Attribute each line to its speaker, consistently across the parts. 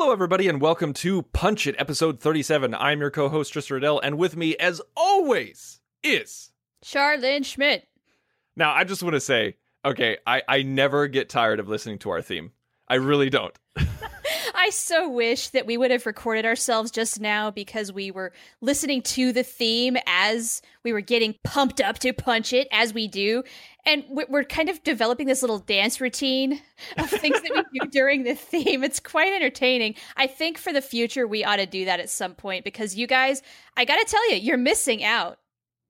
Speaker 1: Hello, everybody, and welcome to Punch It, episode 37. I'm your co host, Tristan Riddell, and with me, as always, is.
Speaker 2: Charlene Schmidt.
Speaker 1: Now, I just want to say, okay, I, I never get tired of listening to our theme. I really don't.
Speaker 2: I so wish that we would have recorded ourselves just now because we were listening to the theme as we were getting pumped up to punch it, as we do. And we- we're kind of developing this little dance routine of things that we do during the theme. It's quite entertaining. I think for the future, we ought to do that at some point because you guys, I got to tell you, you're missing out.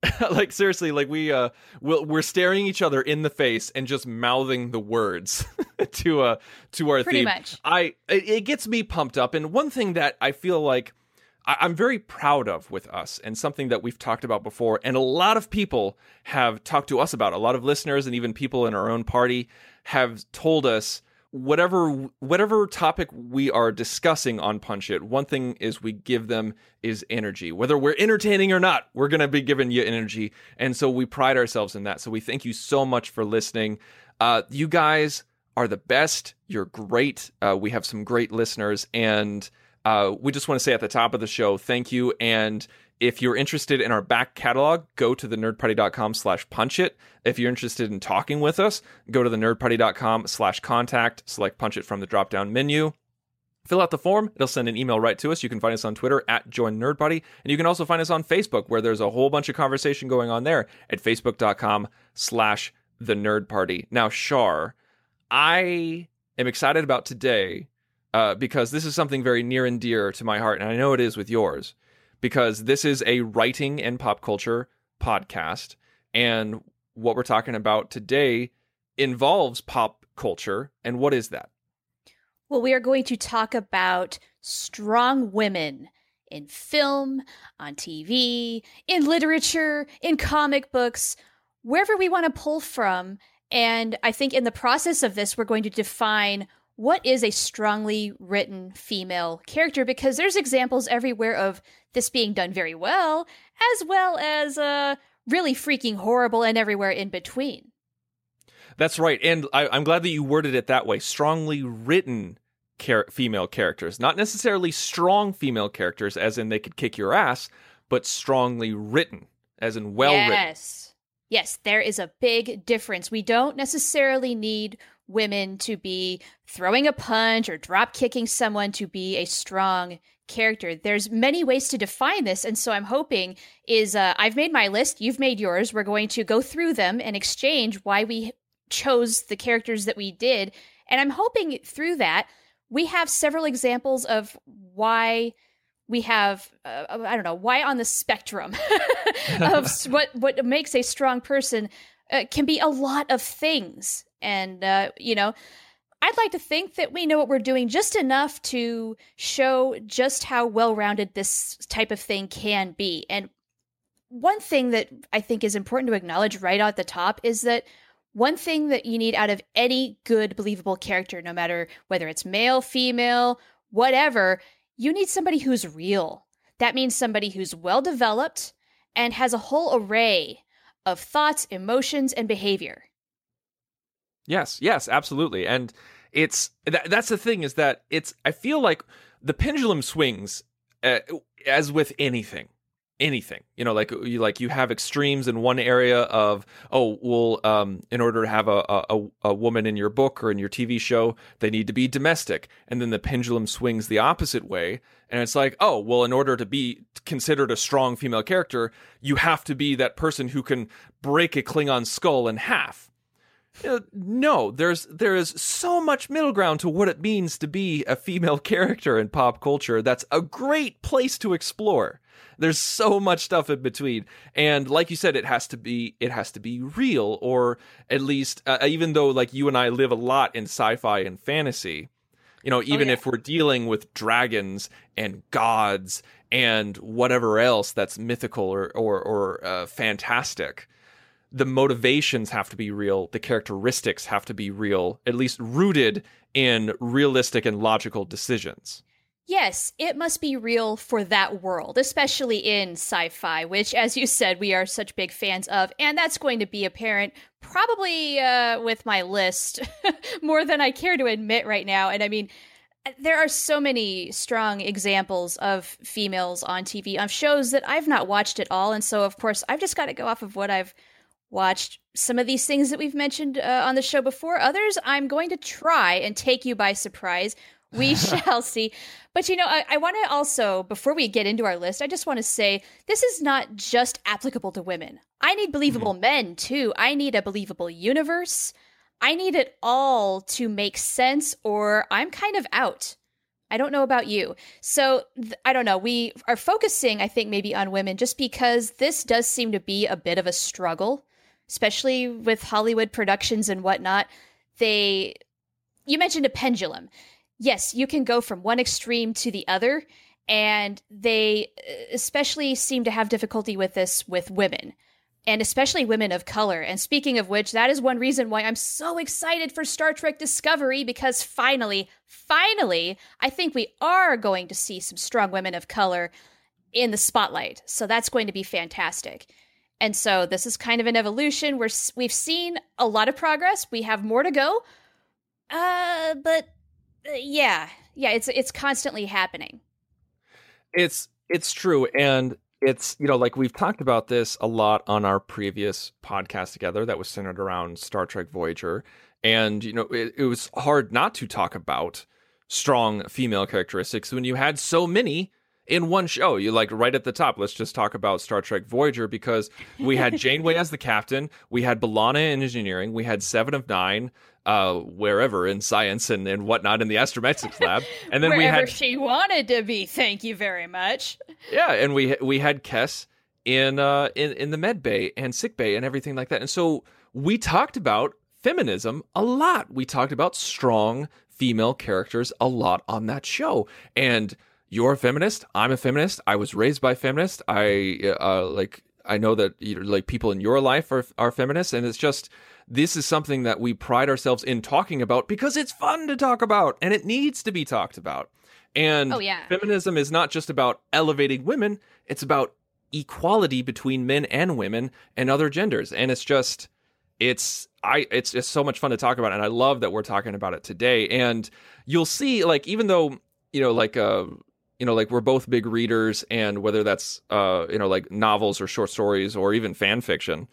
Speaker 1: like, seriously, like, we, uh, we'll, we're staring each other in the face and just mouthing the words to, uh, to our
Speaker 2: Pretty
Speaker 1: theme.
Speaker 2: much.
Speaker 1: I, it, it gets me pumped up. And one thing that I feel like I- I'm very proud of with us, and something that we've talked about before, and a lot of people have talked to us about. A lot of listeners and even people in our own party have told us whatever whatever topic we are discussing on Punch It. One thing is we give them is energy, whether we're entertaining or not. We're going to be giving you energy, and so we pride ourselves in that. So we thank you so much for listening. Uh, you guys are the best. You're great. Uh, we have some great listeners, and uh, we just want to say at the top of the show, thank you. And if you're interested in our back catalog, go to the nerdparty.com slash punch it. If you're interested in talking with us, go to the nerdparty.com slash contact, select punch it from the drop down menu. Fill out the form. It'll send an email right to us. You can find us on Twitter at Join Nerd. And you can also find us on Facebook, where there's a whole bunch of conversation going on there at facebook.com slash the nerd party. Now, Shar, I am excited about today uh, because this is something very near and dear to my heart, and I know it is with yours, because this is a writing and pop culture podcast, and what we're talking about today involves pop culture. And what is that?
Speaker 2: Well, we are going to talk about strong women in film, on TV, in literature, in comic books, wherever we want to pull from. And I think in the process of this, we're going to define what is a strongly written female character because there's examples everywhere of this being done very well, as well as uh, really freaking horrible and everywhere in between.
Speaker 1: That's right. And I, I'm glad that you worded it that way. Strongly written char- female characters. Not necessarily strong female characters, as in they could kick your ass, but strongly written, as in well written.
Speaker 2: yes. Yes, there is a big difference. We don't necessarily need women to be throwing a punch or drop kicking someone to be a strong character. There's many ways to define this, and so I'm hoping is uh, I've made my list, you've made yours. We're going to go through them and exchange why we chose the characters that we did, and I'm hoping through that we have several examples of why we have uh, I don't know why on the spectrum of what what makes a strong person uh, can be a lot of things, and uh, you know. I'd like to think that we know what we're doing just enough to show just how well rounded this type of thing can be. And one thing that I think is important to acknowledge right at the top is that one thing that you need out of any good, believable character, no matter whether it's male, female, whatever, you need somebody who's real. That means somebody who's well developed and has a whole array of thoughts, emotions, and behavior.
Speaker 1: Yes, yes, absolutely. And it's that, that's the thing is that it's I feel like the pendulum swings uh, as with anything. Anything, you know, like you like you have extremes in one area of oh well, um, in order to have a, a a woman in your book or in your TV show, they need to be domestic, and then the pendulum swings the opposite way, and it's like oh well, in order to be considered a strong female character, you have to be that person who can break a Klingon skull in half. Uh, no, there's there is so much middle ground to what it means to be a female character in pop culture. That's a great place to explore. There's so much stuff in between, and like you said, it has to be it has to be real, or at least uh, even though like you and I live a lot in sci-fi and fantasy, You know, even
Speaker 2: yeah.
Speaker 1: if we're dealing with dragons and gods and whatever else that's mythical or or, or uh, fantastic, the motivations have to be real. The characteristics have to be real, at least rooted in realistic and logical decisions.
Speaker 2: Yes, it must be real for that world, especially in sci fi, which, as you said, we are such big fans of. And that's going to be apparent probably uh, with my list more than I care to admit right now. And I mean, there are so many strong examples of females on TV, on shows that I've not watched at all. And so, of course, I've just got to go off of what I've watched. Some of these things that we've mentioned uh, on the show before, others I'm going to try and take you by surprise we shall see. But you know, I, I want to also, before we get into our list, I just want to say this is not just applicable to women. I need believable mm-hmm. men too. I need a believable universe. I need it all to make sense, or I'm kind of out. I don't know about you. So th- I don't know. We are focusing, I think, maybe on women just because this does seem to be a bit of a struggle, especially with Hollywood productions and whatnot. They, you mentioned a pendulum yes, you can go from one extreme to the other. And they uh, especially seem to have difficulty with this with women, and especially women of color. And speaking of which, that is one reason why I'm so excited for Star Trek Discovery because finally, finally, I think we are going to see some strong women of color in the spotlight. So that's going to be fantastic. And so this is kind of an evolution. We're we've seen a lot of progress. We have more to go. Uh, but uh, yeah, yeah, it's it's constantly happening.
Speaker 1: It's it's true, and it's you know like we've talked about this a lot on our previous podcast together that was centered around Star Trek Voyager, and you know it, it was hard not to talk about strong female characteristics when you had so many in one show. You like right at the top. Let's just talk about Star Trek Voyager because we had Janeway as the captain, we had B'Elanna in engineering, we had Seven of Nine, uh, wherever in science and, and whatnot in the astrometrics lab. And then
Speaker 2: Wherever
Speaker 1: we had
Speaker 2: she wanted to be. Thank you very much.
Speaker 1: Yeah, and we we had Kes in uh in in the med bay and sick bay and everything like that. And so we talked about feminism a lot. We talked about strong female characters a lot on that show. And you're a feminist. I'm a feminist. I was raised by feminists. I uh, like. I know that you know, like people in your life are are feminists, and it's just this is something that we pride ourselves in talking about because it's fun to talk about and it needs to be talked about. And
Speaker 2: oh, yeah.
Speaker 1: feminism is not just about elevating women; it's about equality between men and women and other genders. And it's just it's I it's just so much fun to talk about and I love that we're talking about it today. And you'll see like even though you know like uh you know like we're both big readers and whether that's uh you know like novels or short stories or even fan fiction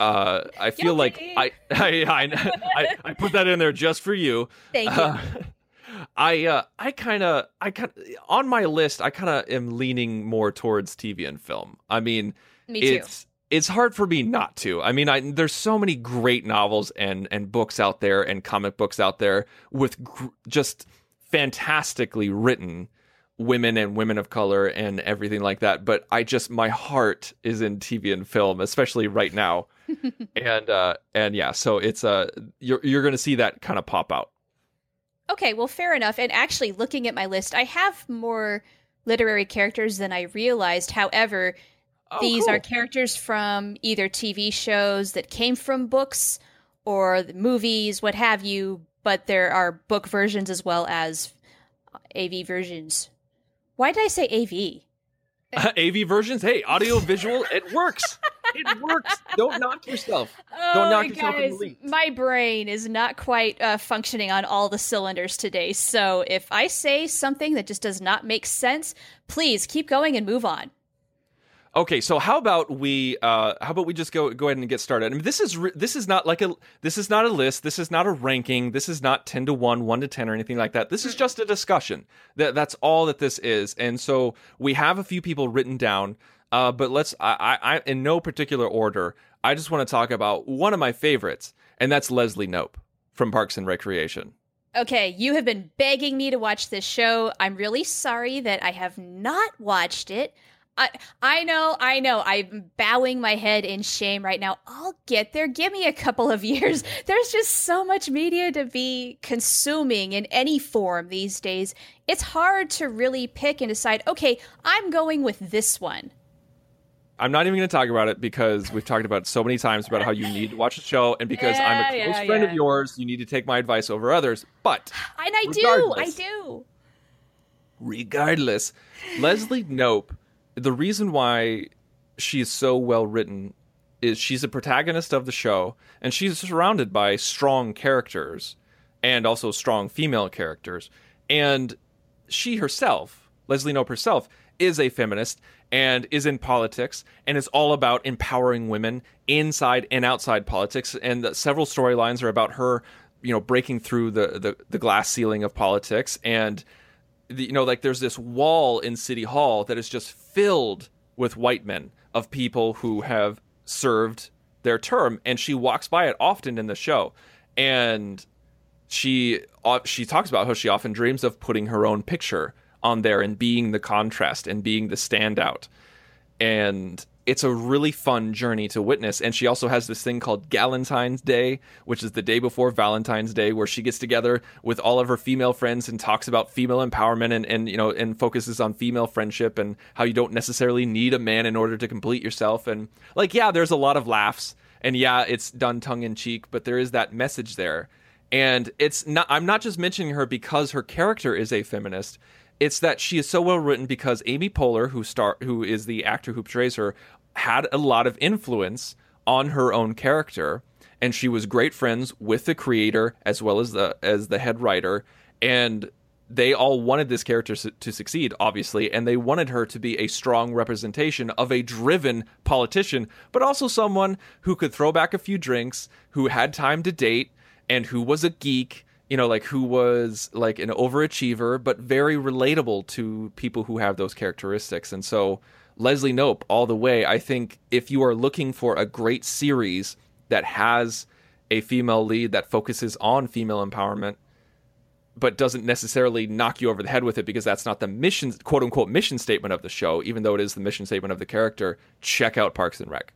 Speaker 1: uh i feel like I, I i i put that in there just for you.
Speaker 2: Thank you. Uh,
Speaker 1: i uh i kind of i kind on my list i kind of am leaning more towards tv and film. I mean
Speaker 2: me too.
Speaker 1: it's it's hard for me not to. I mean, I, there's so many great novels and and books out there and comic books out there with gr- just fantastically written women and women of color and everything like that. But I just my heart is in TV and film, especially right now. and uh and yeah, so it's uh you're you're gonna see that kind of pop out.
Speaker 2: Okay, well fair enough. And actually looking at my list, I have more literary characters than I realized. However, oh, these cool. are characters from either TV shows that came from books or movies, what have you, but there are book versions as well as AV versions why did I say AV?
Speaker 1: Uh, AV versions, hey, audio visual, it works. It works. Don't knock yourself.
Speaker 2: Oh,
Speaker 1: Don't knock
Speaker 2: yourself guys, My brain is not quite uh, functioning on all the cylinders today. So if I say something that just does not make sense, please keep going and move on.
Speaker 1: Okay, so how about we uh, how about we just go go ahead and get started? I mean, this is re- this is not like a this is not a list. This is not a ranking. This is not ten to one, one to ten, or anything like that. This is just a discussion. That that's all that this is. And so we have a few people written down. Uh, but let's I, I in no particular order. I just want to talk about one of my favorites, and that's Leslie Knope from Parks and Recreation.
Speaker 2: Okay, you have been begging me to watch this show. I'm really sorry that I have not watched it. I I know, I know. I'm bowing my head in shame right now. I'll get there. Give me a couple of years. There's just so much media to be consuming in any form these days. It's hard to really pick and decide, okay, I'm going with this one.
Speaker 1: I'm not even going to talk about it because we've talked about it so many times about how you need to watch the show, and because
Speaker 2: Yeah,
Speaker 1: I'm a close
Speaker 2: yeah,
Speaker 1: friend
Speaker 2: yeah.
Speaker 1: of yours, you need to take my advice over others. But
Speaker 2: And I do. I do.
Speaker 1: regardless, Leslie Knope, the reason why she is so well written is she's a protagonist of the show and she's surrounded by strong characters and also strong female characters. And she herself, Leslie Knope herself, is a feminist and is in politics and is all about empowering women inside and outside politics. And several storylines are about her, you know, breaking through the, the, the glass ceiling of politics and the, you know, like there's this wall in City Hall that is just filled with white men of people who have served their term, and she walks by it often in the show, and she uh, she talks about how she often dreams of putting her own picture on there and being the contrast and being the standout, and it's a really fun journey to witness. And she also has this thing called Galentine's Day, which is the day before Valentine's Day, where she gets together with all of her female friends and talks about female empowerment and, and you know and focuses on female friendship and how you don't necessarily need a man in order to complete yourself. And like, yeah, there's a lot of laughs, and yeah, it's done tongue in cheek, but there is that message there. And it's not. I'm not just mentioning her because her character is a feminist it's that she is so well written because Amy Poehler, who star who is the actor who portrays her, had a lot of influence on her own character, and she was great friends with the creator as well as the as the head writer, and they all wanted this character su- to succeed, obviously, and they wanted her to be a strong representation of a driven politician, but also someone who could throw back a few drinks, who had time to date, and who was a geek you know, like who was like an overachiever, but very relatable to people who have those characteristics. And so, Leslie Knope, all the way. I think if you are looking for a great series that has a female lead that focuses on female empowerment, but doesn't necessarily knock you over the head with it because that's not the mission, quote unquote, mission statement of the show, even though it is the mission statement of the character, check out Parks and Rec.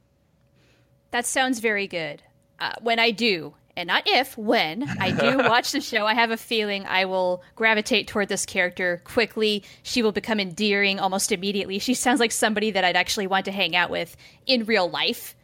Speaker 2: That sounds very good. Uh, when I do, and not if, when I do watch the show, I have a feeling I will gravitate toward this character quickly. She will become endearing almost immediately. She sounds like somebody that I'd actually want to hang out with in real life,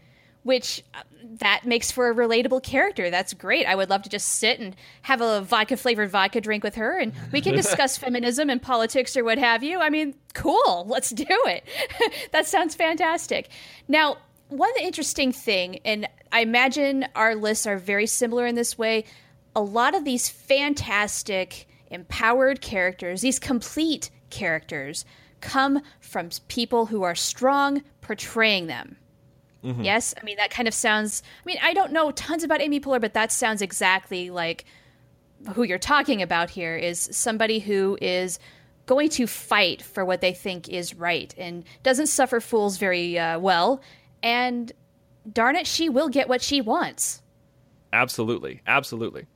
Speaker 2: which uh, that makes for a relatable character. That's great. I would love to just sit and have a vodka flavored vodka drink with her, and we can discuss feminism and politics or what have you. I mean, cool. Let's do it. that sounds fantastic. Now, one interesting thing, and I imagine our lists are very similar in this way. A lot of these fantastic, empowered characters, these complete characters, come from people who are strong portraying them. Yes, I mean that kind of sounds. I mean, I don't know tons about Amy Poehler, but that sounds exactly like who you're talking about here. Is somebody who is going to fight for what they think is right and doesn't suffer fools very uh, well. And darn it, she will get what she wants.
Speaker 1: Absolutely. Absolutely.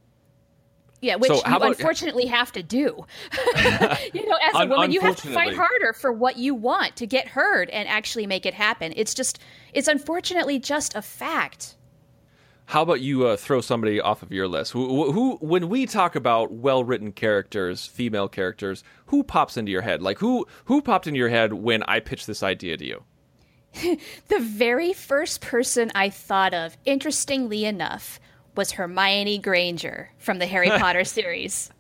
Speaker 2: Yeah, which
Speaker 1: So
Speaker 2: you
Speaker 1: about-
Speaker 2: unfortunately have to do. you know, as a woman, you have to fight harder for what you want to get heard and actually make it happen. It's just, it's unfortunately just a fact.
Speaker 1: How about you uh, throw somebody off of your list? Who, who, when we talk about well-written characters, female characters, who pops into your head? Like who, who popped into your head when I pitched this idea to you?
Speaker 2: The very first person I thought of, interestingly enough, was Hermione Granger from the Harry Potter series.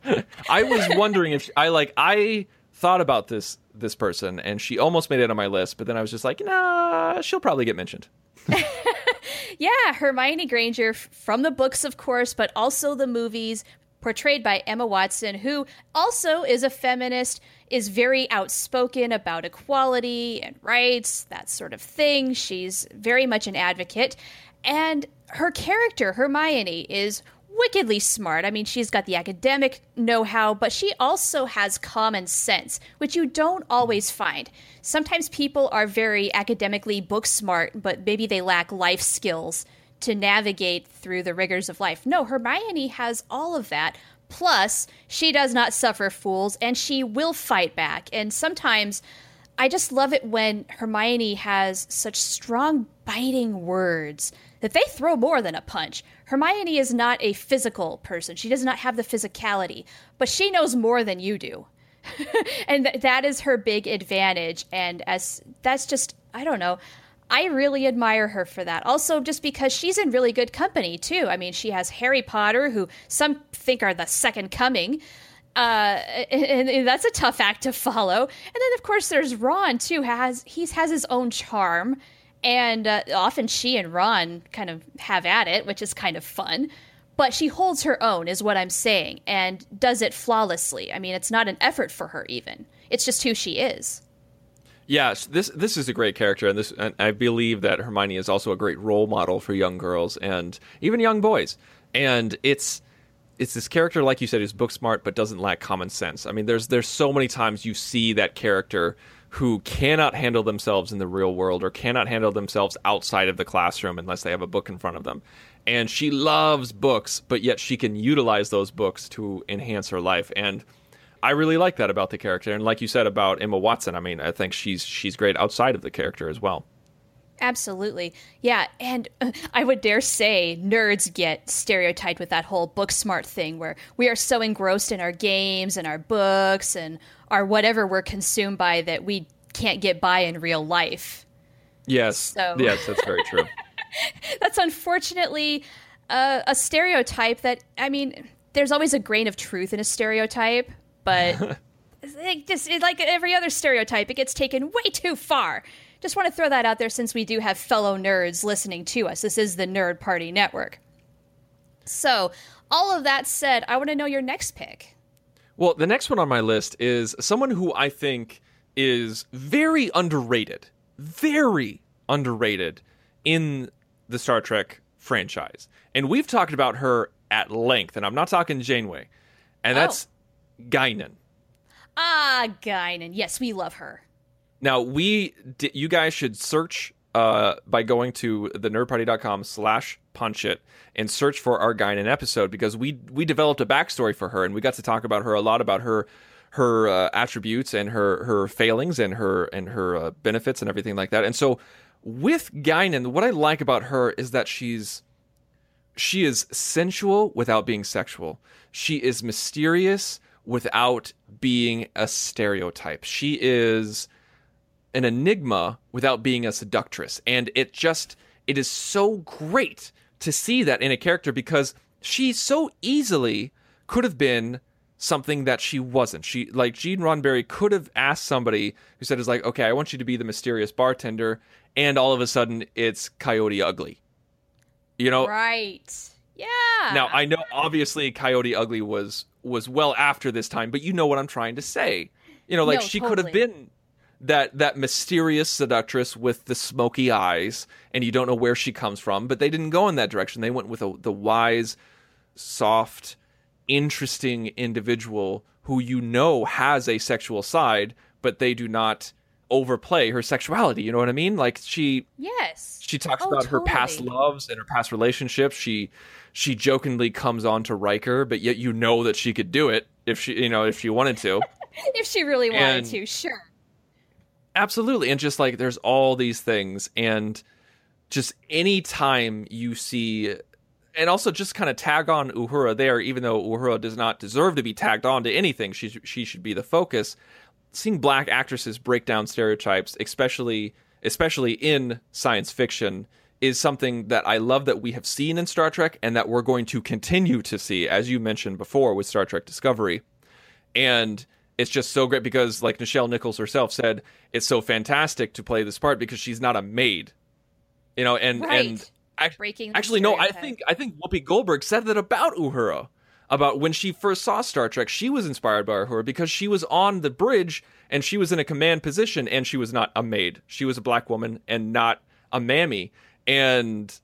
Speaker 1: I was wondering if I like I thought about this this person and she almost made it on my list, but then I was just like, nah, she'll probably get mentioned.
Speaker 2: Yeah, Hermione Granger from the books, of course, but also the movies, portrayed by Emma Watson, who also is a feminist, is very outspoken about equality and rights, that sort of thing. She's very much an advocate. And her character, Hermione, is wickedly smart. I mean, she's got the academic know how, but she also has common sense, which you don't always find. Sometimes people are very academically book smart, but maybe they lack life skills to navigate through the rigors of life. No, Hermione has all of that. Plus, she does not suffer fools and she will fight back. And sometimes I just love it when Hermione has such strong, biting words that they throw more than a punch. Hermione is not a physical person, she does not have the physicality, but she knows more than you do. and th- that is her big advantage. And as that's just, I don't know. I really admire her for that. Also, just because she's in really good company, too. I mean, she has Harry Potter, who some think are the second coming. Uh, and, and, that's a tough act to follow. And then, of course, there's Ron too. Has he has his own charm, and uh, often she and Ron kind of have at it, which is kind of fun. But she holds her own, is what I'm saying, and does it flawlessly. I mean, it's not an effort for her, even. It's just who she is.
Speaker 1: Yes, this this is a great character, and this and I believe that Hermione is also a great role model for young girls and even young boys. And it's it's this character, like you said, who's book smart but doesn't lack common sense. I mean, there's there's so many times you see that character who cannot handle themselves in the real world or cannot handle themselves outside of the classroom unless they have a book in front of them. And she loves books, but yet she can utilize those books to enhance her life. And I really like that about the character, and like you said about Emma Watson, I mean, I think she's she's great outside of the character as well.
Speaker 2: Absolutely. Yeah, and uh, I would dare say nerds get stereotyped with that whole book smart thing where we are so engrossed in our games and our books and our whatever we're consumed by that we can't get by in real life.
Speaker 1: Yes. So. Yes, that's very true.
Speaker 2: that's unfortunately uh, a stereotype that I mean, there's always a grain of truth in a stereotype, but it just it, like every other stereotype, it gets taken way too far. Just want to throw that out there since we do have fellow nerds listening to us. This is the Nerd Party Network. So, all of that said, I want to know your next pick.
Speaker 1: Well, the next one on my list is someone who I think is very underrated. Very underrated in the Star Trek franchise. And we've talked about her at length, and I'm not talking Janeway. And oh. that's oh. Guinan.
Speaker 2: Ah, Guinan. Yes, we love her.
Speaker 1: Now, we, you guys should search uh, by going to thenerdparty.com slash punch it and search for our Guinan episode because we we developed a backstory for her and we got to talk about her a lot about her her uh, attributes and her her failings and her and her uh, benefits and everything like that. And so with Guinan, what I like about her is that she's she is sensual without being sexual. She is mysterious without being a stereotype. She is an enigma without being a seductress. And it just, it is so great to see that in a character because she so easily could have been something that she wasn't. She like Gene Roddenberry could have asked somebody who said is like, "Okay, I want you to be the mysterious bartender," and all of a sudden it's Coyote Ugly. You know,
Speaker 2: right? Yeah.
Speaker 1: Now I know obviously Coyote Ugly was was well after this time, but you know what I'm trying to say. You know, like no, she totally. could have been that that mysterious seductress with the smoky eyes, and you don't know where she comes from. But they didn't go in that direction. They went with a, the wise, soft, interesting individual who you know has a sexual side, but they do not overplay her sexuality. You know what I mean? Like she,
Speaker 2: yes,
Speaker 1: she talks oh, about totally. her past loves and her past relationships. She she jokingly comes on to Riker, but yet you know that she could do it if she, you know, if she wanted to.
Speaker 2: if she really wanted and, to, sure.
Speaker 1: Absolutely. And just like there's all these things and just any time you see and also just kind of tag on Uhura there, even though Uhura does not deserve to be tagged on to anything. She she should be the focus. Seeing black actresses break down stereotypes, especially especially in science fiction, is something that I love that we have seen in Star Trek and that we're going to continue to see, as you mentioned before with Star Trek Discovery. And it's just so great because, like Nichelle Nichols herself said, it's so fantastic to play this part because she's not a maid, you know. And
Speaker 2: right.
Speaker 1: and
Speaker 2: Breaking
Speaker 1: actually, no, I think I think Whoopi Goldberg said that about Uhura, about when she first saw Star Trek. She was inspired by Uhura because she was on the bridge and she was in a command position and she was not a maid. She was a black woman and not a mammy and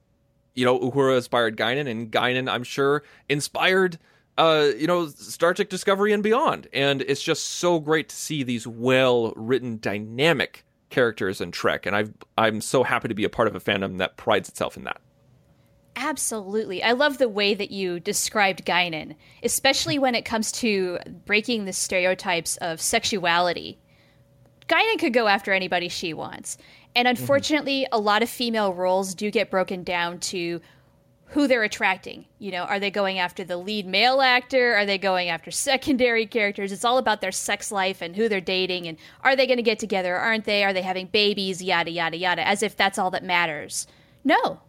Speaker 1: you know Uhura inspired Guinan, and Guinan, I'm sure, inspired uh, you know Star Trek Discovery and beyond. And it's just so great to see these well written, dynamic characters in Trek, and i I'm so happy to be a part of a fandom that prides itself in that.
Speaker 2: Absolutely. I love the way that you described Guinan, especially when it comes to breaking the stereotypes of sexuality Guinan could go after anybody she wants. And unfortunately, mm-hmm. a lot of female roles do get broken down to who they're attracting. You know, are they going after the lead male actor? Are they going after secondary characters? It's all about their sex life and who they're dating and are they going to get together? Aren't they? Are they having babies? Yada, yada, yada, as if that's all that matters. No.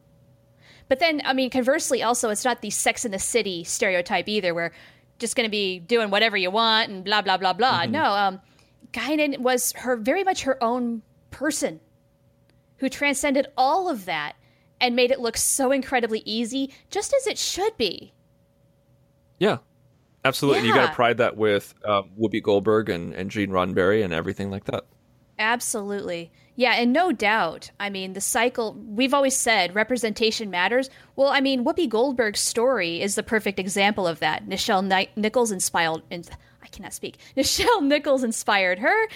Speaker 2: But then, I mean, conversely, also, it's not the sex in the city stereotype either, where just going to be doing whatever you want and blah, blah, blah, blah. Mm-hmm. No, um, Guinan was her very much her own person who transcended all of that and made it look so incredibly easy, just as it should be.
Speaker 1: Yeah, absolutely. Yeah. And you got to pride that with um, Whoopi Goldberg and, and Gene Roddenberry and everything like that.
Speaker 2: Absolutely. Yeah, and no doubt. I mean, the cycle, we've always said representation matters. Well, I mean, Whoopi Goldberg's story is the perfect example of that. Nichelle Ni- Nichols inspired, I cannot speak. Nichelle Nichols inspired her.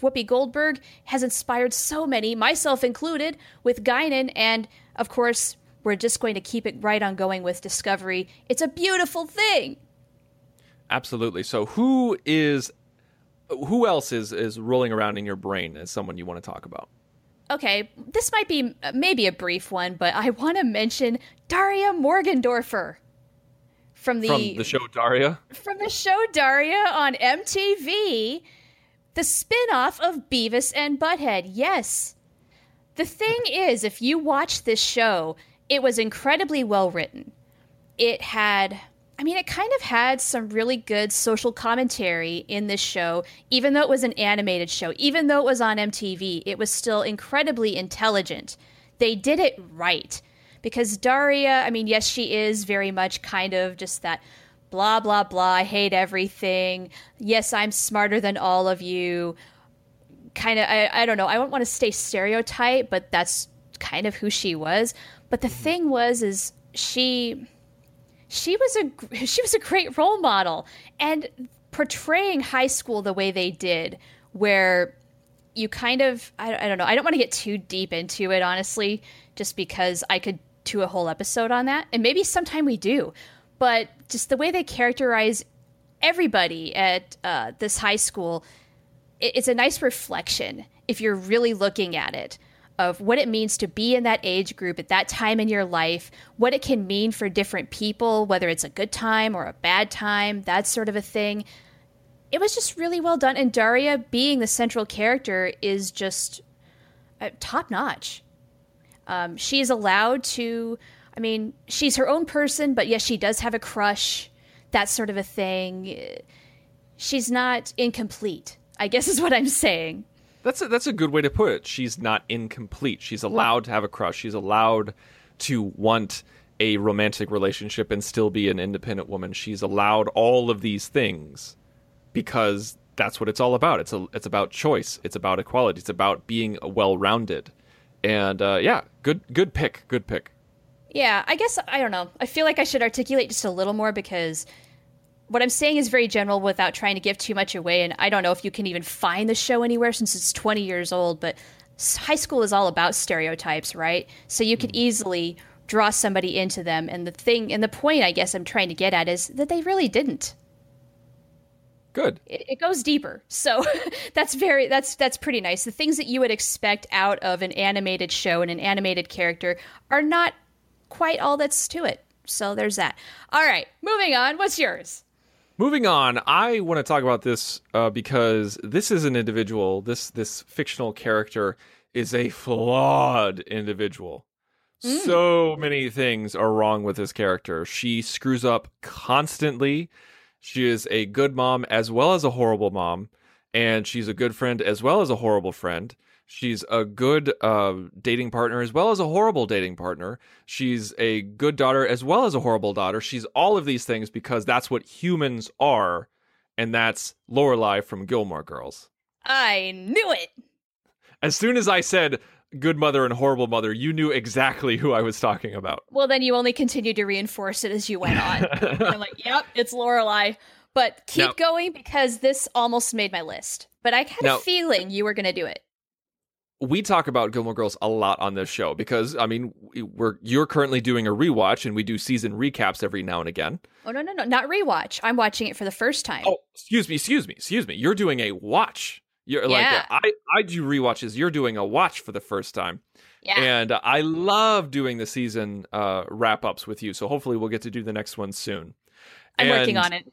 Speaker 2: Whoopi Goldberg has inspired so many, myself included, with Guinan. And of course, we're just going to keep it right on going with Discovery. It's a beautiful thing.
Speaker 1: Absolutely. So, who is who else is is rolling around in your brain as someone you want to talk about?
Speaker 2: Okay, this might be maybe a brief one, but I want to mention Daria Morgendorffer from the
Speaker 1: from the show Daria.
Speaker 2: From the show Daria on MTV, the spin-off of Beavis and Butthead. Yes. The thing is, if you watch this show, it was incredibly well written. It had I mean, it kind of had some really good social commentary in this show, even though it was an animated show, even though it was on MTV, it was still incredibly intelligent. They did it right. Because Daria, I mean, yes, she is very much kind of just that blah, blah, blah, I hate everything. Yes, I'm smarter than all of you. Kind of, I, I don't know, I don't want to stay stereotype, but that's kind of who she was. But the mm-hmm. thing was, is she she was a she was a great role model and portraying high school the way they did where you kind of I, I don't know i don't want to get too deep into it honestly just because i could do a whole episode on that and maybe sometime we do but just the way they characterize everybody at uh, this high school it, it's a nice reflection if you're really looking at it of what it means to be in that age group at that time in your life, what it can mean for different people, whether it's a good time or a bad time, that sort of a thing. It was just really well done. And Daria, being the central character, is just uh, top notch. Um, she's allowed to, I mean, she's her own person, but yes, she does have a crush, that sort of a thing. She's not incomplete, I guess is what I'm saying.
Speaker 1: That's a, that's a good way to put it. She's not incomplete. She's allowed to have a crush. She's allowed to want a romantic relationship and still be an independent woman. She's allowed all of these things because that's what it's all about. It's a, it's about choice. It's about equality. It's about being well-rounded. And uh, yeah, good good pick. Good pick.
Speaker 2: Yeah, I guess I don't know. I feel like I should articulate just a little more because what I'm saying is very general without trying to give too much away. And I don't know if you can even find the show anywhere since it's 20 years old, but high school is all about stereotypes, right? So you could mm-hmm. easily draw somebody into them. And the thing, and the point I guess I'm trying to get at is that they really didn't.
Speaker 1: Good.
Speaker 2: It, it goes deeper. So that's very, that's, that's pretty nice. The things that you would expect out of an animated show and an animated character are not quite all that's to it. So there's that. All right, moving on. What's yours?
Speaker 1: Moving on, I want to talk about this uh, because this is an individual. This this fictional character is a flawed individual. Mm. So many things are wrong with this character. She screws up constantly. She is a good mom as well as a horrible mom, and she's a good friend as well as a horrible friend. She's a good uh, dating partner as well as a horrible dating partner. She's a good daughter as well as a horrible daughter. She's all of these things because that's what humans are, and that's Lorelai from Gilmore Girls.
Speaker 2: I knew it.
Speaker 1: As soon as I said good mother and horrible mother, you knew exactly who I was talking about.
Speaker 2: Well, then you only continued to reinforce it as you went on. I'm like, yep, it's Lorelai. But keep now, going because this almost made my list. But I had now, a feeling you were going to do it
Speaker 1: we talk about Gilmore Girls a lot on this show because I mean we're you're currently doing a rewatch and we do season recaps every now and again.
Speaker 2: Oh no no no not rewatch. I'm watching it for the first time.
Speaker 1: Oh excuse me excuse me excuse me. You're doing a watch. You're like
Speaker 2: Yeah.
Speaker 1: I I do rewatches. You're doing a watch for the first time.
Speaker 2: Yeah.
Speaker 1: And I love doing the season uh, wrap ups with you. So hopefully we'll get to do the next one soon.
Speaker 2: I'm working on it.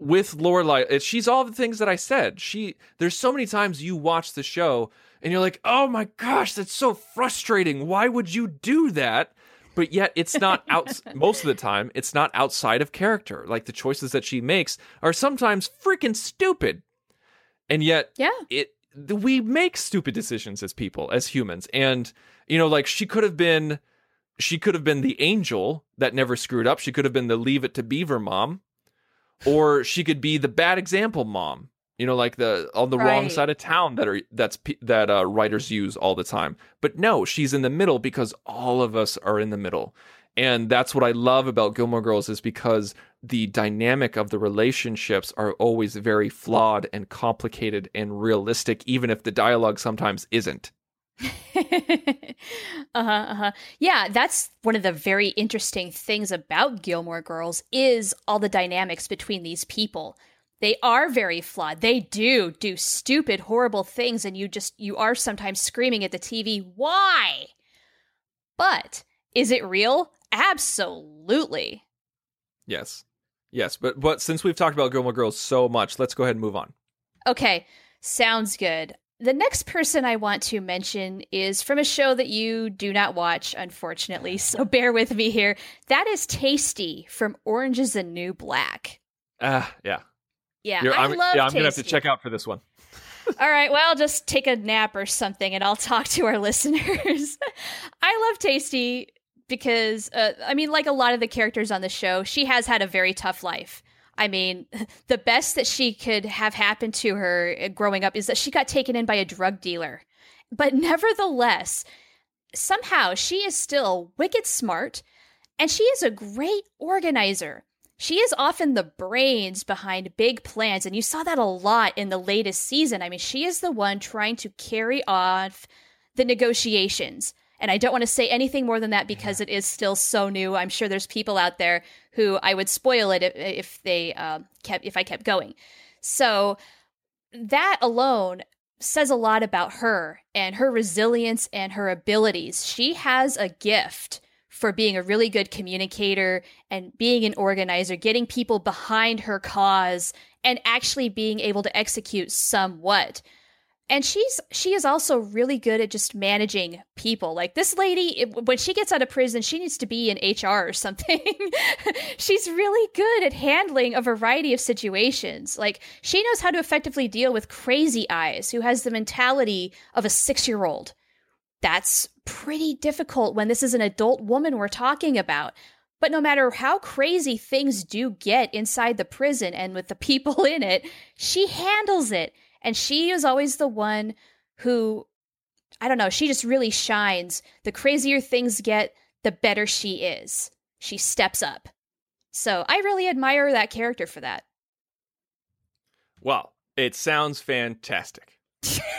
Speaker 1: With Lorelai, she's all the things that I said. She there's so many times you watch the show and you're like, oh my gosh, that's so frustrating. Why would you do that? But yet it's not out most of the time, it's not outside of character. Like the choices that she makes are sometimes freaking stupid. And yet
Speaker 2: Yeah.
Speaker 1: it we make stupid decisions as people as humans and you know like she could have been she could have been the angel that never screwed up she could have been the leave it to beaver mom or she could be the bad example mom you know like the on the wrong side of town that are that's that uh, writers use all the time but no she's in the middle because all of us are in the middle and that's what I love about Gilmore Girls is because the dynamic of the relationships are always very flawed and complicated and realistic, even if the dialogue sometimes isn't.
Speaker 2: uh-huh, uh-huh. Yeah, that's one of the very interesting things about Gilmore Girls is all the dynamics between these people. They are very flawed. They do do stupid, horrible things and you just you are sometimes screaming at the TV, "Why?" But is it real? Absolutely.
Speaker 1: Yes. Yes, but but since we've talked about Gilmore Girls so much, let's go ahead and move on.
Speaker 2: Okay, sounds good. The next person I want to mention is from a show that you do not watch, unfortunately, so bear with me here. That is Taystee from Orange is the New Black.
Speaker 1: Ah, yeah.
Speaker 2: Yeah,
Speaker 1: You're-
Speaker 2: I
Speaker 1: I'm,
Speaker 2: love
Speaker 1: yeah, I'm gonna have to check out for this one.
Speaker 2: All right, well, just take a nap or something and I'll talk to our listeners. I love Taystee because, uh, I mean, like a lot of the characters on the show, she has had a very tough life. I mean, the best that she could have happened to her uh, growing up is that she got taken in by a drug dealer. But nevertheless, somehow she is still wicked smart and she is a great organizer. She is often the brains behind big plans, and you saw that a lot in the latest season. I mean, she is the one trying to carry off the negotiations. And I don't want to say anything more than that because it is still so new. I'm sure there's people out there who I would spoil it if, if they uh, kept if I kept going. So that alone says a lot about her and her resilience and her abilities. She has a gift for being a really good communicator and being an organizer, getting people behind her cause and actually being able to execute somewhat. And she's she is also really good at just managing people. Like this lady, when she gets out of prison, she needs to be in HR or something. she's really good at handling a variety of situations. Like she knows how to effectively deal with crazy eyes, who has the mentality of a six year old. That's pretty difficult when this is an adult woman we're talking about. But no matter how crazy things do get inside the prison and with the people in it, she handles it. And she is always the one who, I don't know, she just really shines. The crazier things get, the better she is. She steps up. So I really admire that character for that.
Speaker 1: Well, it sounds fantastic.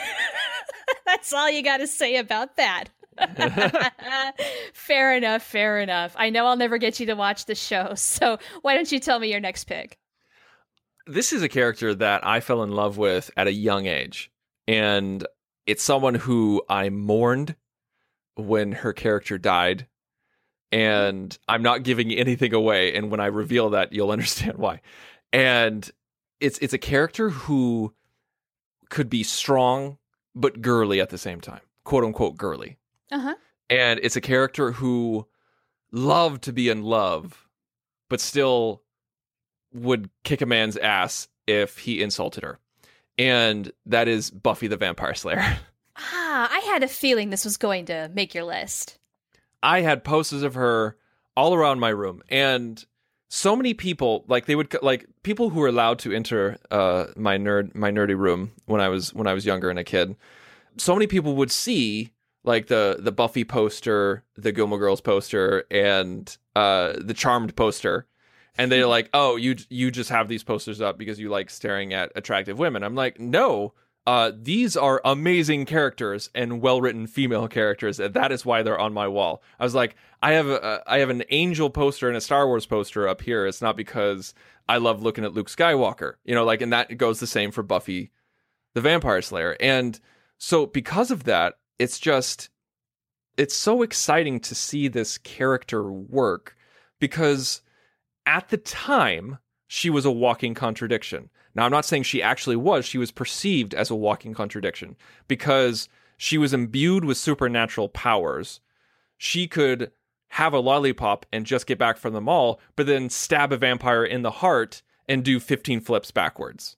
Speaker 2: That's all you got to say about that. fair enough, fair enough. I know I'll never get you to watch the show, so why don't you tell me your next pick?
Speaker 1: this is a character that I fell in love with at a young age. And it's someone who I mourned when her character died. And I'm not giving anything away. And when I reveal that, you'll understand why. And it's it's a character who could be strong but girly at the same time. Quote unquote girly.
Speaker 2: Uh huh.
Speaker 1: And it's a character who loved to be in love, but still would kick a man's ass if he insulted her. And that is Buffy the Vampire Slayer.
Speaker 2: Ah, I had a feeling this was going to make your list.
Speaker 1: I had posters of her all around my room and so many people like they would like people who were allowed to enter uh my nerd my nerdy room when I was when I was younger and a kid. So many people would see like the the Buffy poster, the Gilmore Girls poster and uh the Charmed poster and they're like, "Oh, you you just have these posters up because you like staring at attractive women." I'm like, "No, uh, these are amazing characters and well-written female characters, and that is why they're on my wall." I was like, "I have a I have an Angel poster and a Star Wars poster up here. It's not because I love looking at Luke Skywalker, you know, like, and that goes the same for Buffy the Vampire Slayer. And so because of that, it's just it's so exciting to see this character work because at the time she was a walking contradiction. Now I'm not saying she actually was, she was perceived as a walking contradiction because she was imbued with supernatural powers. She could have a lollipop and just get back from the mall, but then stab a vampire in the heart and do 15 flips backwards.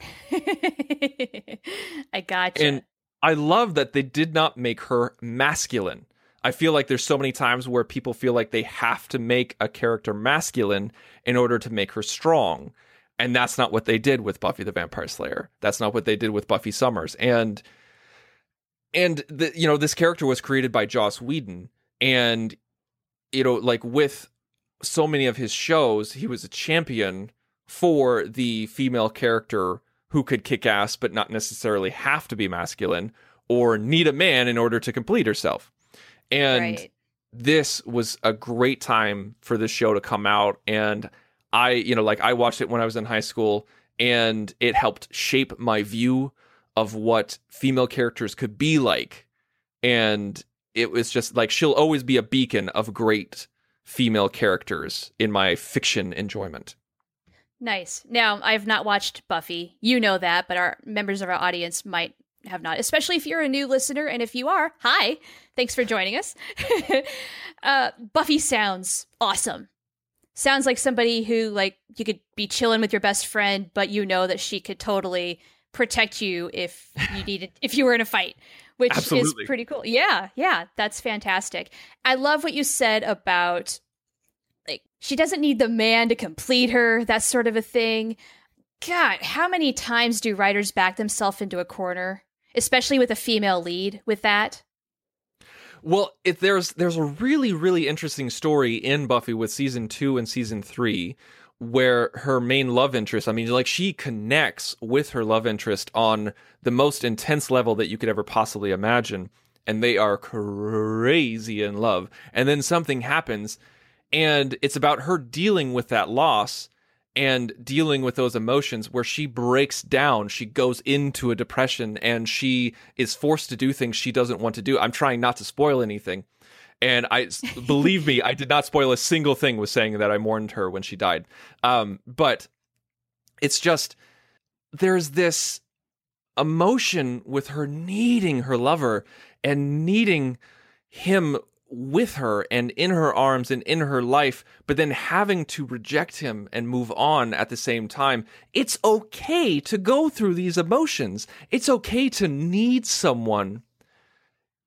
Speaker 2: I gotcha.
Speaker 1: And I love that they did not make her masculine. I feel like there's so many times where people feel like they have to make a character masculine in order to make her strong. And that's not what they did with Buffy the Vampire Slayer. That's not what they did with Buffy Summers. And and the, you know this character was created by Joss Whedon and you know like with so many of his shows he was a champion for the female character who could kick ass but not necessarily have to be masculine or need a man in order to complete herself. And
Speaker 2: right.
Speaker 1: this was a great time for this show to come out and I, you know, like I watched it when I was in high school and it helped shape my view of what female characters could be like. And it was just like she'll always be a beacon of great female characters in my fiction enjoyment.
Speaker 2: Nice. Now, I've not watched Buffy. You know that, but our members of our audience might have not, especially if you're a new listener. And if you are, hi, thanks for joining us. uh, Buffy sounds awesome. Sounds like somebody who, like, you could be chilling with your best friend, but you know that she could totally protect you if you needed, if you were in a fight, which
Speaker 1: Absolutely.
Speaker 2: is pretty cool. Yeah, yeah, that's fantastic. I love what you said about like she doesn't need the man to complete her, that sort of a thing. God, how many times do writers back themselves into a corner, especially with a female lead with that?
Speaker 1: Well, it, there's there's a really really interesting story in Buffy with season 2 and season 3 where her main love interest, I mean like she connects with her love interest on the most intense level that you could ever possibly imagine and they are crazy in love. And then something happens and it's about her dealing with that loss and dealing with those emotions where she breaks down she goes into a depression and she is forced to do things she doesn't want to do. I'm trying not to spoil anything. And i believe me i did not spoil a single thing with saying that i mourned her when she died. Um, but it's just there's this emotion with her needing her lover and needing him with her and in her arms and in her life, but then having to reject him and move on at the same time. It's okay to go through these emotions. It's okay to need someone,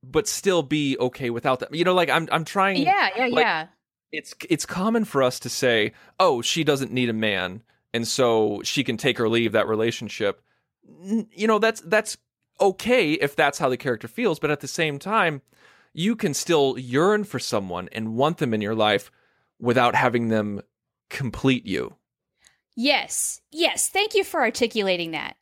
Speaker 1: but still be okay without them. You know, like I'm I'm trying
Speaker 2: Yeah, yeah,
Speaker 1: like,
Speaker 2: yeah.
Speaker 1: It's it's common for us to say, "Oh, she doesn't need a man." And so she can take or leave that relationship. N- You know, that's that's okay if that's how the character feels, but at the same time, you can still yearn for someone and want them in your life without having them complete you.
Speaker 2: Yes. Yes. Thank you for articulating that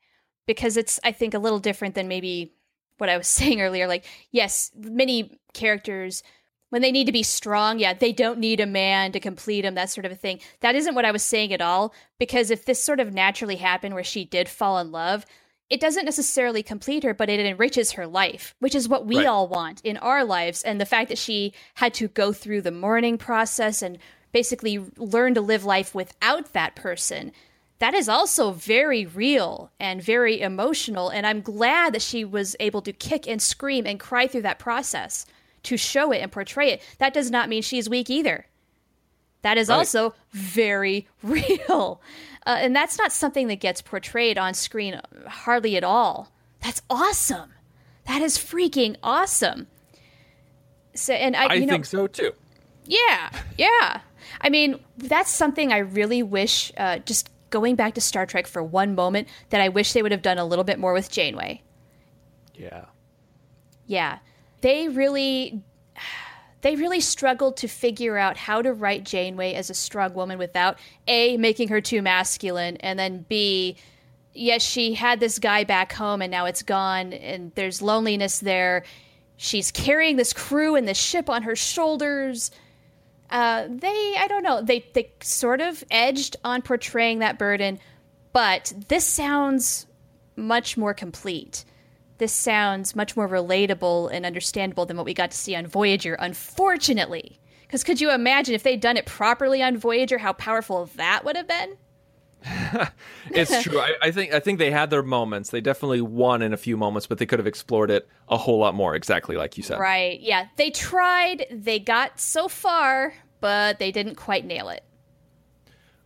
Speaker 2: because it's, I think, a little different than maybe what I was saying earlier. Like, yes, many characters, when they need to be strong, yeah, they don't need a man to complete them, that sort of a thing. That isn't what I was saying at all because if this sort of naturally happened where she did fall in love, it doesn't necessarily complete her, but it enriches her life, which is what we
Speaker 1: Right.
Speaker 2: all want in our lives. And the fact that she had to go through the mourning process and basically learn to live life without that person, that is also very real and very emotional. And I'm glad that she was able to kick and scream and cry through that process to show it and portray it. That does not mean she's weak either. That is
Speaker 1: Right.
Speaker 2: also very real. Uh, and that's not something that gets portrayed on screen hardly at all. That's awesome. That is freaking awesome. So, and I,
Speaker 1: I
Speaker 2: know,
Speaker 1: think so too.
Speaker 2: yeah, yeah. I mean, that's something I really wish. Uh, just going back to Star Trek for one moment, that I wish they would have done a little bit more with Janeway.
Speaker 1: Yeah.
Speaker 2: Yeah, they really, they really struggled to figure out how to write Janeway as a strong woman without a making her too masculine, and then b, yes, she had this guy back home and now it's gone, and there's loneliness there. She's carrying this crew and this ship on her shoulders. Uh, they, I don't know, they they sort of edged on portraying that burden, but this sounds much more complete. This sounds much more relatable and understandable than what we got to see on Voyager, unfortunately. Because could you imagine if they'd done it properly on Voyager, how powerful that would have been?
Speaker 1: it's true. I, I, think I think they had their moments. They definitely won in a few moments, but they could have explored it a whole lot more. Exactly like you said.
Speaker 2: Right. Yeah. They tried. They got so far, but they didn't quite nail it.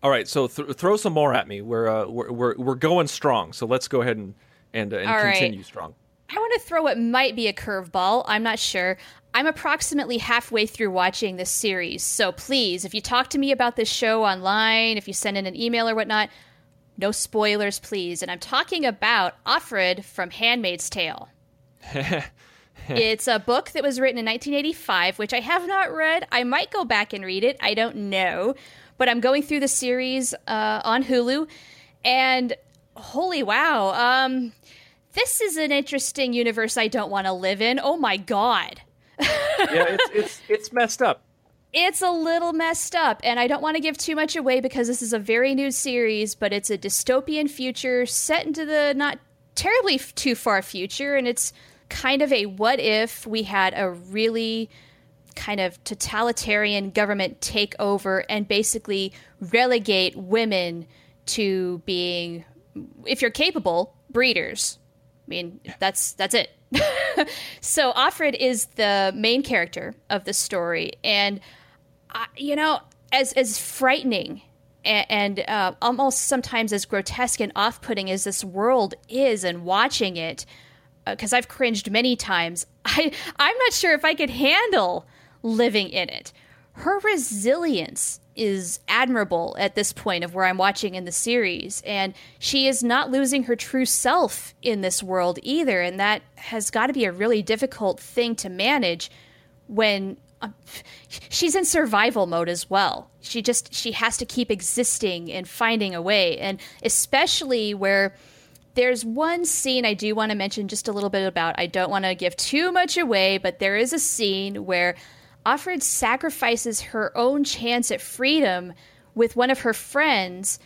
Speaker 1: All right. So th- throw some more at me. We're, uh, we're we're we're going strong. So let's go ahead and and, uh, and continue right. strong.
Speaker 2: I want to throw what might be a curveball. I'm not sure. I'm approximately halfway through watching this series, so please, if you talk to me about this show online, if you send in an email or whatnot, no spoilers, please. And I'm talking about Offred from Handmaid's Tale. it's a book that was written in 1985, which I have not read. I might go back and read it. I don't know. But I'm going through the series uh, on Hulu, and holy wow. Um, this is an interesting universe I don't want to live in. Oh my god
Speaker 1: yeah, it's it's it's messed up.
Speaker 2: It's a little messed up, and I don't want to give too much away because this is a very new series, but it's a dystopian future set into the not terribly f- too far future, and it's kind of a what if we had a really kind of totalitarian government take over and basically relegate women to being, if you're capable, breeders. I mean, that's that's it. so Offred is the main character of the story, and uh, you know, as as frightening and, and uh, almost sometimes as grotesque and off-putting as this world is, and watching it, because uh, I've cringed many times. I I'm not sure if I could handle living in it. Her resilience is admirable at this point of where I'm watching in the series. And she is not losing her true self in this world either. And that has got to be a really difficult thing to manage when uh, she's in survival mode as well. She just she has to keep existing and finding a way. And especially where there's one scene I do want to mention just a little bit about. I don't want to give too much away, but there is a scene where Offred sacrifices her own chance at freedom with one of her friends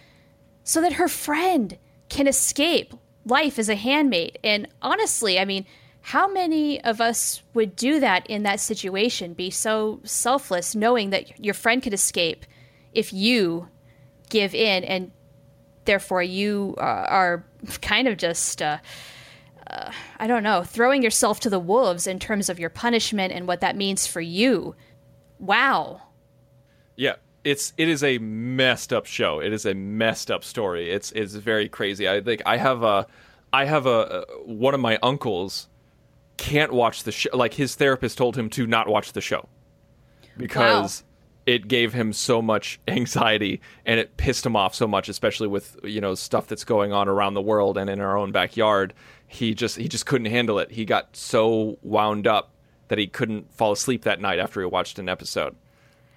Speaker 2: so that her friend can escape life as a handmaid. And honestly, I mean, how many of us would do that in that situation? Be so selfless knowing that your friend could escape if you give in and therefore you uh, are kind of just uh, uh, I don't know, throwing yourself to the wolves in terms of your punishment and what that means for you. Wow.
Speaker 1: Yeah, it's it is a messed up show. It is a messed up story. It's it's very crazy. I think I have a I have a one of my uncles can't watch the show. Like his therapist told him to not watch the show because wow. it gave him so much anxiety and it pissed him off so much, especially with you know stuff that's going on around the world and in our own backyard he just he just couldn't handle it. He got so wound up that he couldn't fall asleep that night after he watched an episode.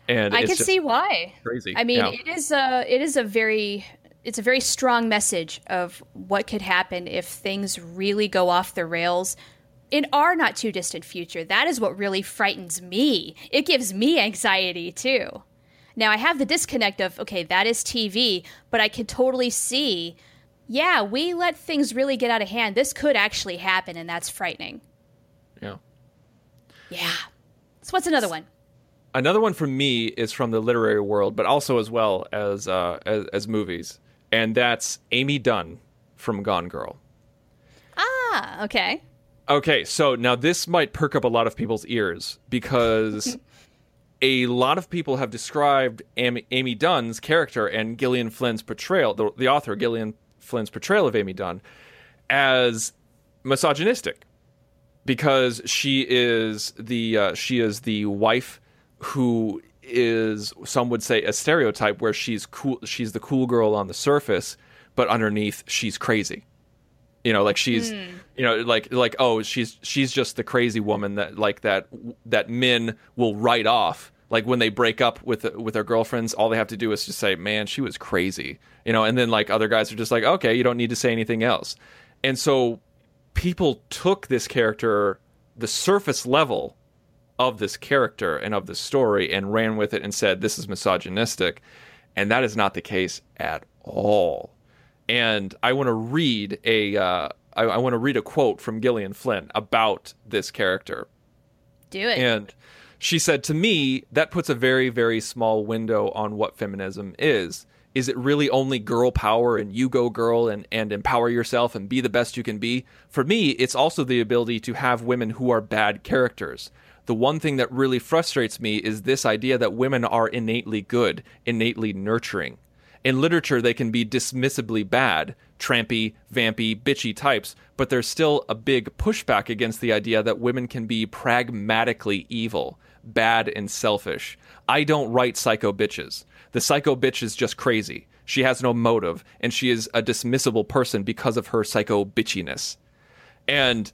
Speaker 1: And
Speaker 2: I can see why.
Speaker 1: Crazy.
Speaker 2: I mean,
Speaker 1: yeah.
Speaker 2: it is a it is a very it's a very strong message of what could happen if things really go off the rails in our not too distant future. That is what really frightens me. It gives me anxiety too. Now I have the disconnect of okay, that is TV, but I can totally see yeah, we let things really get out of hand. This could actually happen, and that's frightening.
Speaker 1: Yeah.
Speaker 2: Yeah. So, what's another one?
Speaker 1: Another one from me is from the literary world, but also as well as uh, as, as movies, and that's Amy Dunne from Gone Girl.
Speaker 2: Ah, okay.
Speaker 1: Okay, so now this might perk up a lot of people's ears because a lot of people have described Amy, Amy Dunne's character and Gillian Flynn's portrayal, the, the author Gillian Flynn's portrayal of Amy Dunne as misogynistic because she is the uh, she is the wife who is some would say a stereotype where she's cool she's the cool girl on the surface but underneath she's crazy you know like she's mm. you know like like oh she's she's just the crazy woman that like that that men will write off like when they break up with with their girlfriends all they have to do is just say man she was crazy you know and then like other guys are just like okay you don't need to say anything else and so people took this character the surface level of this character and of the story and ran with it and said this is misogynistic and that is not the case at all and I want to read a uh, I, I want to read a quote from Gillian Flynn about this character.
Speaker 2: Do it.
Speaker 1: And she said to me, that puts a very, very small window on what feminism is. Is it really only girl power and you go girl and, and empower yourself and be the best you can be? For me, it's also the ability to have women who are bad characters. The one thing that really frustrates me is this idea that women are innately good, innately nurturing. In literature, they can be dismissibly bad, trampy, vampy, bitchy types, but there's still a big pushback against the idea that women can be pragmatically evil, bad, and selfish. I don't write psycho bitches. The psycho bitch is just crazy. She has no motive, and she is a dismissible person because of her psycho bitchiness. And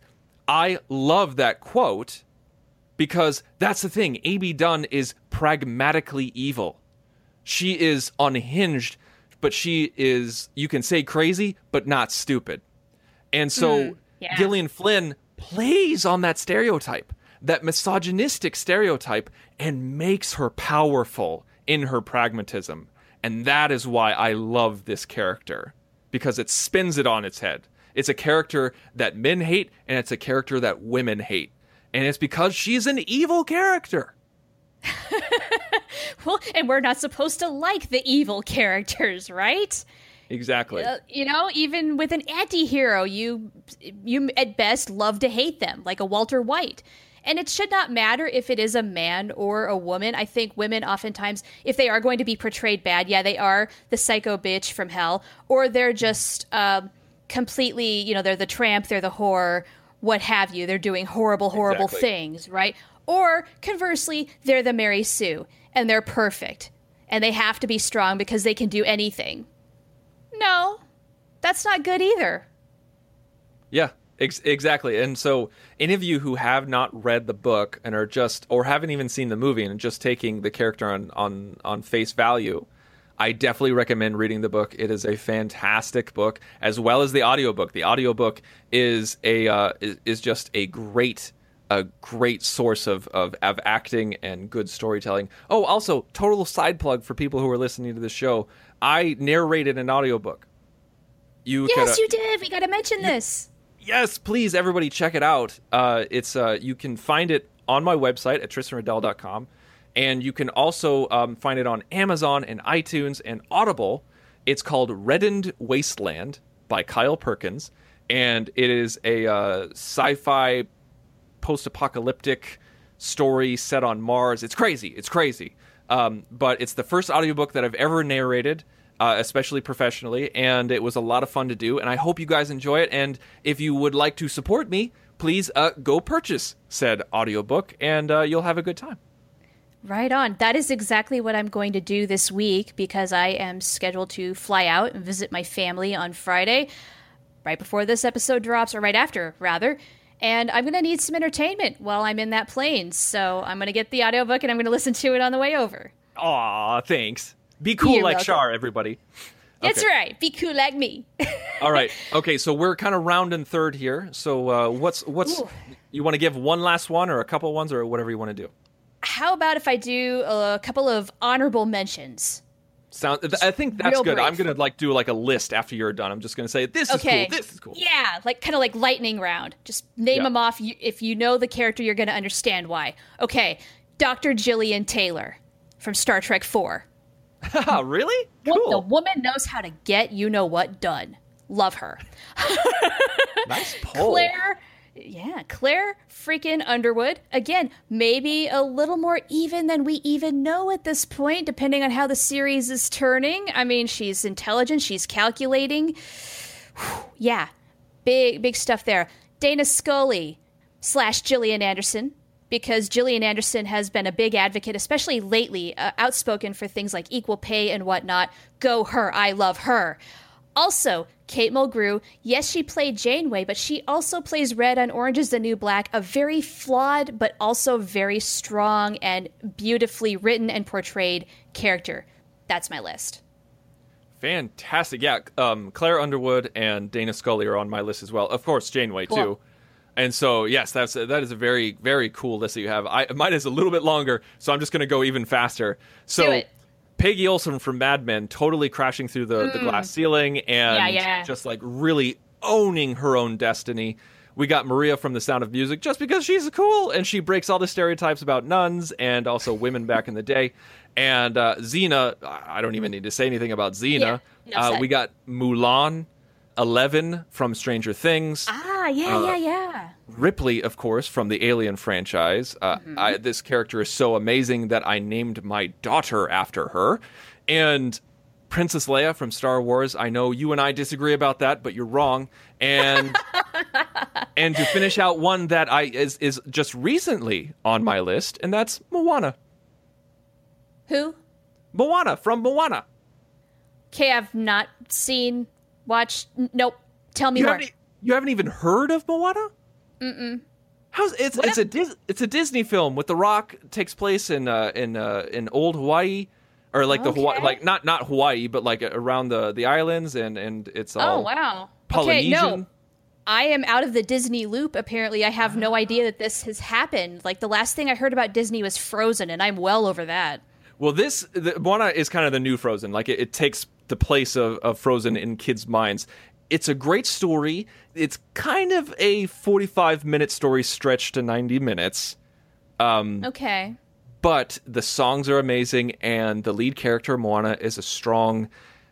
Speaker 1: I love that quote because that's the thing. Amy Dunne is pragmatically evil. She is unhinged, but she is, you can say crazy, but not stupid. And so hmm,
Speaker 2: yeah.
Speaker 1: Gillian Flynn plays on that stereotype, that misogynistic stereotype, and makes her powerful in her pragmatism. And that is why I love this character, because it spins it on its head. It's a character that men hate, and it's a character that women hate. And it's because she's an evil character.
Speaker 2: well, and we're not supposed to like the evil characters, right?
Speaker 1: Exactly.
Speaker 2: Uh, you know, even with an anti-hero, you you at best love to hate them, like a Walter White. And it should not matter if it is a man or a woman. I think women oftentimes, if they are going to be portrayed bad, yeah, they are the psycho bitch from hell, or they're just um, completely, you know, they're the tramp, they're the whore, what have you. They're doing horrible, horrible
Speaker 1: Exactly.
Speaker 2: things, right? Or conversely, they're the Mary Sue and they're perfect and they have to be strong because they can do anything. No, that's not good either.
Speaker 1: Yeah, ex- exactly. And so, any of you who have not read the book and are just, or haven't even seen the movie and just taking the character on on on face value, I definitely recommend reading the book. It is a fantastic book, as well as the audiobook. The audiobook is a uh, is, is just a great a great source of, of of acting and good storytelling. Oh, also, total side plug for people who are listening to the show. I narrated an audiobook. You
Speaker 2: Yes, you did. We got to mention this.
Speaker 1: Yes, please, everybody, check it out. Uh, it's uh, you can find it on my website at tristanriddell.com, and you can also um, find it on Amazon and iTunes and Audible. It's called Reddened Wasteland by Kyle Perkins, and it is a uh, sci-fi post-apocalyptic story set on Mars. It's crazy. It's crazy. Um, but it's the first audiobook that I've ever narrated, uh, especially professionally, and it was a lot of fun to do. And I hope you guys enjoy it. And if you would like to support me, please uh, go purchase said audiobook, and uh, you'll have a good time.
Speaker 2: Right on. That is exactly what I'm going to do this week because I am scheduled to fly out and visit my family on Friday, right before this episode drops, or right after, rather. And I'm going to need some entertainment while I'm in that plane. So I'm going to get the audiobook and I'm going to listen to it on the way over.
Speaker 1: Aw, thanks. Be cool
Speaker 2: You're
Speaker 1: like
Speaker 2: welcome.
Speaker 1: Shar, everybody.
Speaker 2: That's
Speaker 1: Okay.
Speaker 2: right. Be cool like me.
Speaker 1: All right. Okay, so we're kind of round rounding third here. So uh, what's what's
Speaker 2: Ooh.
Speaker 1: you want to give one last one or a couple ones or whatever you want to do?
Speaker 2: How about if I do a couple of honorable mentions?
Speaker 1: Sound. I think that's good. I'm gonna like do like a list after you're done. I'm just gonna say this is cool. This is cool.
Speaker 2: Yeah, like kind of like lightning round. Just name
Speaker 1: Yeah.
Speaker 2: them off. If you know the character, you're going to understand why. Okay, Dr. Gillian Taylor from Star Trek 4.
Speaker 1: really?
Speaker 2: Wo- The woman knows how to get you know what done. Love her.
Speaker 1: nice poll.
Speaker 2: Claire, yeah, Claire freaking Underwood. Again, maybe a little more even than we even know at this point, depending on how the series is turning. I mean, she's intelligent, she's calculating. yeah, big, big stuff there. Dana Scully slash Gillian Anderson. Because Gillian Anderson has been a big advocate, especially lately, uh, outspoken for things like equal pay and whatnot. Go her, I love her. Also, Kate Mulgrew, yes, she played Janeway, but she also plays Red on Orange is the New Black, a very flawed but also very strong and beautifully written and portrayed character. That's my list.
Speaker 1: Fantastic. Yeah, um, Claire Underwood and Dana Scully are on my list as well. Of course, Janeway
Speaker 2: Cool.
Speaker 1: too. And so, yes, that's that is a very very cool list that you have. I mine is a little bit longer, so I'm just going to go even faster. So. Peggy Olson from Mad Men totally crashing through the, the glass ceiling and
Speaker 2: Yeah, yeah.
Speaker 1: just like really owning her own destiny. We got Maria from The Sound of Music just because she's cool and she breaks all the stereotypes about nuns and also women back in the day. And uh, Xena, I don't even need to say anything about Xena.
Speaker 2: Yeah, enough
Speaker 1: uh, we got Mulan, Eleven from Stranger Things.
Speaker 2: Ah, yeah,
Speaker 1: Uh,
Speaker 2: yeah, yeah.
Speaker 1: Ripley, of course, from the Alien franchise. Uh, I, this character is so amazing that I named my daughter after her. And Princess Leia from Star Wars. I know you and I disagree about that, but you're wrong. And and to finish out one that I is is just recently on my list, and that's Moana.
Speaker 2: Who?
Speaker 1: Moana from Moana.
Speaker 2: Okay, I've not seen, watched. n- Nope. Tell me
Speaker 1: You
Speaker 2: more.
Speaker 1: haven't, you haven't even heard of Moana? Mm-mm. How's it's it's a Dis, it's a Disney film with The Rock takes place in uh, in uh, in old Hawaii or like the Hawaii like not not Hawaii but like around the the islands and and it's all Oh
Speaker 2: wow.
Speaker 1: Polynesian.
Speaker 2: Okay, no. I am out of the Disney loop. Apparently, I have no idea that this has happened. Like the last thing I heard about Disney was Frozen, and I'm well over that.
Speaker 1: Well, this the, Moana is kind of the new Frozen. Like it, it takes the place of, of Frozen in kids' minds. It's a great story. It's kind of a 45 minute story stretched to 90 minutes.
Speaker 2: Um, Okay.
Speaker 1: but the songs are amazing and the lead character moana is a strong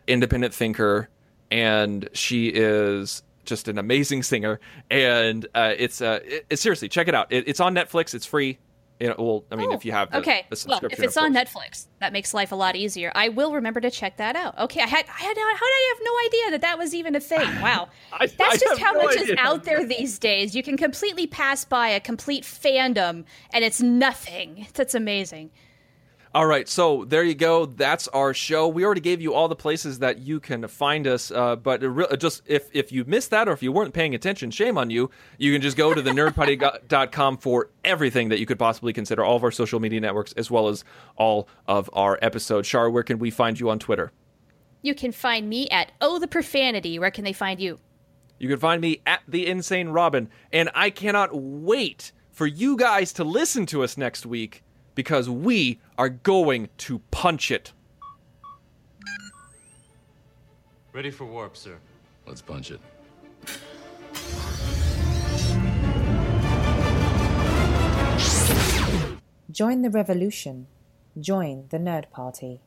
Speaker 1: independent thinker and she is just an amazing singer and uh, it's uh, it, it- seriously check it out it, it's on netflix it's free you know, well i mean if oh, you have the,
Speaker 2: Oh, okay,
Speaker 1: the
Speaker 2: well,
Speaker 1: subscription
Speaker 2: if it's on. Netflix, that makes life a lot easier. I will remember to check that out. Okay, I had, I had, how did I have no idea that that was even a thing? Wow,
Speaker 1: I-
Speaker 2: that's
Speaker 1: I
Speaker 2: just how
Speaker 1: no
Speaker 2: much
Speaker 1: idea.
Speaker 2: is out there these days. You can completely pass by a complete fandom, and it's nothing. That's amazing.
Speaker 1: All right, so there you go. That's our show. We already gave you all the places that you can find us, uh, but re- just if if you missed that or if you weren't paying attention, shame on you. You can just go to the nerdparty.com for everything that you could possibly consider, all of our social media networks, as well as all of our episodes. Shar, where can we find you on Twitter?
Speaker 2: You can find me at Oh the Profanity. Where can they find you?
Speaker 1: You can find me at the Insane Robin, and I cannot wait for you guys to listen to us next week because we are going to punch it.
Speaker 3: Ready for warp, sir. Let's punch it.
Speaker 4: Join the revolution. Join the Nerd Party.